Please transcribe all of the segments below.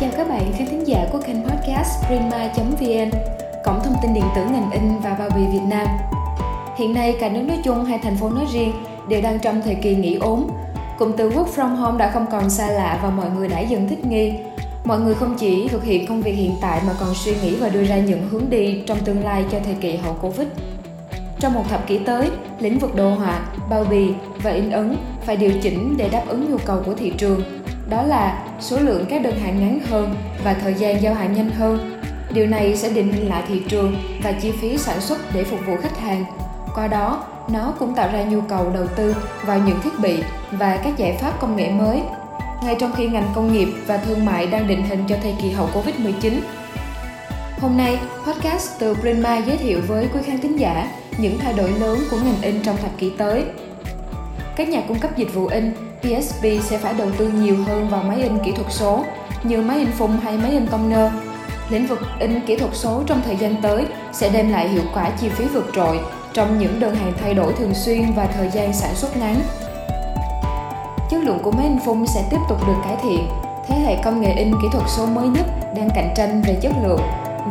Chào các bạn khán thính giả của kênh podcast prima.vn, cổng thông tin điện tử ngành in và bao bì Việt Nam. Hiện nay cả nước nói chung hay thành phố nói riêng đều đang trong thời kỳ nghỉ ốm. Cụm từ work from home đã không còn xa lạ và mọi người đã dần thích nghi. Mọi người không chỉ thực hiện công việc hiện tại mà còn suy nghĩ và đưa ra những hướng đi trong tương lai cho thời kỳ hậu Covid. Trong một thập kỷ tới, lĩnh vực đồ họa, bao bì và in ấn phải điều chỉnh để đáp ứng nhu cầu của thị trường. Đó là số lượng các đơn hàng ngắn hơn và thời gian giao hàng nhanh hơn. Điều này sẽ định hình lại thị trường và chi phí sản xuất để phục vụ khách hàng. Qua đó, nó cũng tạo ra nhu cầu đầu tư vào những thiết bị và các giải pháp công nghệ mới. Ngay trong khi ngành công nghiệp và thương mại đang định hình cho thời kỳ hậu Covid-19, Hôm nay, podcast từ Prima giới thiệu với quý khán thính giả những thay đổi lớn của ngành in trong thập kỷ tới. Các nhà cung cấp dịch vụ in, PSP sẽ phải đầu tư nhiều hơn vào máy in kỹ thuật số như máy in phun hay máy in toner. Lĩnh vực in kỹ thuật số trong thời gian tới sẽ đem lại hiệu quả chi phí vượt trội trong những đơn hàng thay đổi thường xuyên và thời gian sản xuất ngắn. Chất lượng của máy in phun sẽ tiếp tục được cải thiện. Thế hệ công nghệ in kỹ thuật số mới nhất đang cạnh tranh về chất lượng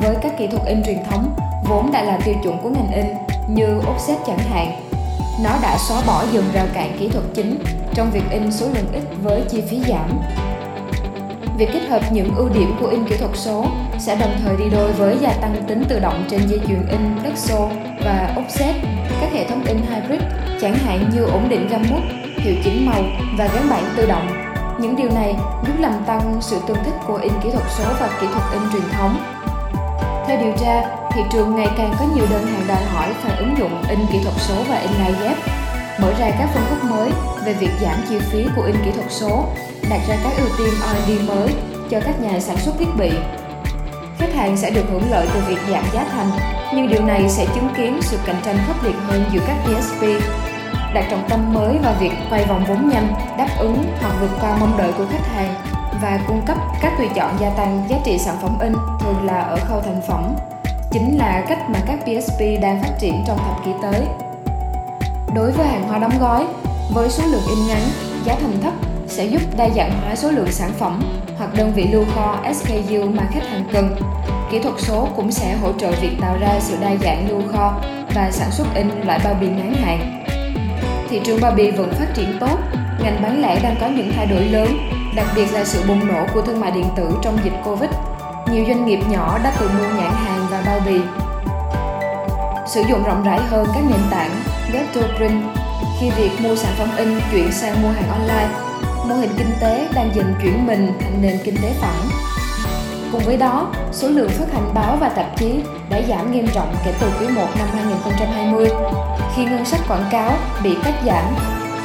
với các kỹ thuật in truyền thống vốn đã là tiêu chuẩn của ngành in như offset chẳng hạn. Nó đã xóa bỏ dần rào cản kỹ thuật chính trong việc in số lượng ít với chi phí giảm. Việc kết hợp những ưu điểm của in kỹ thuật số sẽ đồng thời đi đôi với gia tăng tính tự động trên dây chuyền in flexo và offset, các hệ thống in hybrid chẳng hạn như ổn định gam mút, hiệu chỉnh màu và gắn bản tự động. Những điều này giúp làm tăng sự tương thích của in kỹ thuật số và kỹ thuật in truyền thống theo điều tra, thị trường ngày càng có nhiều đơn hàng đòi hỏi phải ứng dụng in kỹ thuật số và in lai ghép, mở ra các phân khúc mới về việc giảm chi phí của in kỹ thuật số, đặt ra các ưu tiên R&D mới cho các nhà sản xuất thiết bị. Khách hàng sẽ được hưởng lợi từ việc giảm giá thành, nhưng điều này sẽ chứng kiến sự cạnh tranh khốc liệt hơn giữa các DSP. đặt trọng tâm mới vào việc quay vòng vốn nhanh, đáp ứng hoặc vượt qua mong đợi của khách hàng và cung cấp các tùy chọn gia tăng giá trị sản phẩm in thường là ở khâu thành phẩm chính là cách mà các PSP đang phát triển trong thập kỷ tới. Đối với hàng hóa đóng gói, với số lượng in ngắn, giá thành thấp sẽ giúp đa dạng hóa số lượng sản phẩm hoặc đơn vị lưu kho SKU mà khách hàng cần. Kỹ thuật số cũng sẽ hỗ trợ việc tạo ra sự đa dạng lưu kho và sản xuất in loại bao bì ngắn hạn. Thị trường bao bì vẫn phát triển tốt, ngành bán lẻ đang có những thay đổi lớn đặc biệt là sự bùng nổ của thương mại điện tử trong dịch Covid. Nhiều doanh nghiệp nhỏ đã tự mua nhãn hàng bao bì. Sử dụng rộng rãi hơn các nền tảng web print khi việc mua sản phẩm in chuyển sang mua hàng online, mô hình kinh tế đang dần chuyển mình thành nền kinh tế phẳng. Cùng với đó, số lượng phát hành báo và tạp chí đã giảm nghiêm trọng kể từ quý 1 năm 2020, khi ngân sách quảng cáo bị cắt giảm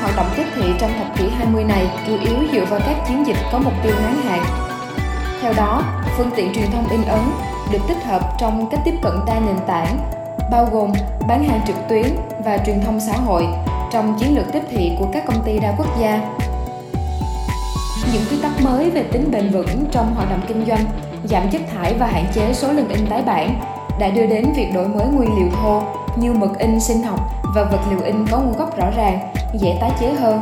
Hoạt động tiếp thị trong thập kỷ 20 này chủ yếu dựa vào các chiến dịch có mục tiêu ngắn hạn. Theo đó, phương tiện truyền thông in ấn được tích hợp trong cách tiếp cận đa nền tảng, bao gồm bán hàng trực tuyến và truyền thông xã hội trong chiến lược tiếp thị của các công ty đa quốc gia. Những quy tắc mới về tính bền vững trong hoạt động kinh doanh, giảm chất thải và hạn chế số lần in tái bản đã đưa đến việc đổi mới nguyên liệu thô như mực in sinh học và vật liệu in có nguồn gốc rõ ràng dễ tái chế hơn.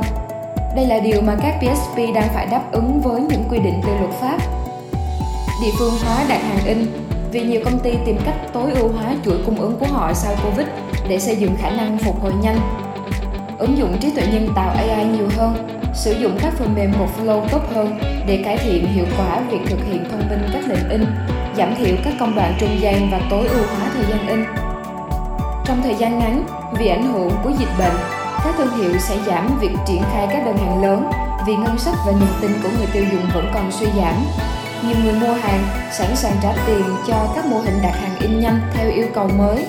Đây là điều mà các PSP đang phải đáp ứng với những quy định từ luật pháp. Địa phương hóa đặt hàng in vì nhiều công ty tìm cách tối ưu hóa chuỗi cung ứng của họ sau Covid để xây dựng khả năng phục hồi nhanh. Ứng dụng trí tuệ nhân tạo AI nhiều hơn, sử dụng các phần mềm workflow tốt hơn để cải thiện hiệu quả việc thực hiện thông minh các lệnh in, giảm thiểu các công đoạn trung gian và tối ưu hóa thời gian in. Trong thời gian ngắn, vì ảnh hưởng của dịch bệnh, các thương hiệu sẽ giảm việc triển khai các đơn hàng lớn vì ngân sách và niềm tin của người tiêu dùng vẫn còn suy giảm. Nhiều người mua hàng sẵn sàng trả tiền cho các mô hình đặt hàng in nhanh theo yêu cầu mới.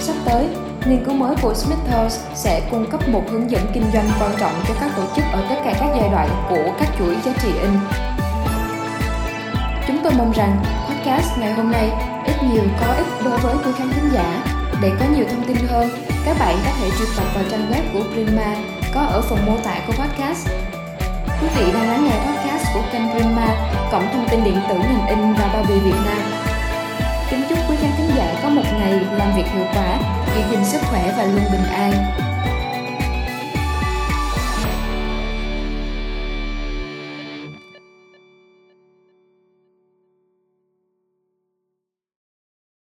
Sắp tới, nghiên cứu mới của Smithers sẽ cung cấp một hướng dẫn kinh doanh quan trọng cho các tổ chức ở tất cả các giai đoạn của các chuỗi giá trị in. Chúng tôi mong rằng podcast ngày hôm nay ít nhiều có ích đối với quý khán thính giả để có nhiều thông tin hơn, các bạn có thể truy cập vào trang web của Prima có ở phần mô tả của podcast. Quý vị đang lắng nghe podcast của kênh Prima, cổng thông tin điện tử ngành in và bao bì Việt Nam. Kính chúc quý khán thính giả có một ngày làm việc hiệu quả, giữ gìn sức khỏe và luôn bình an.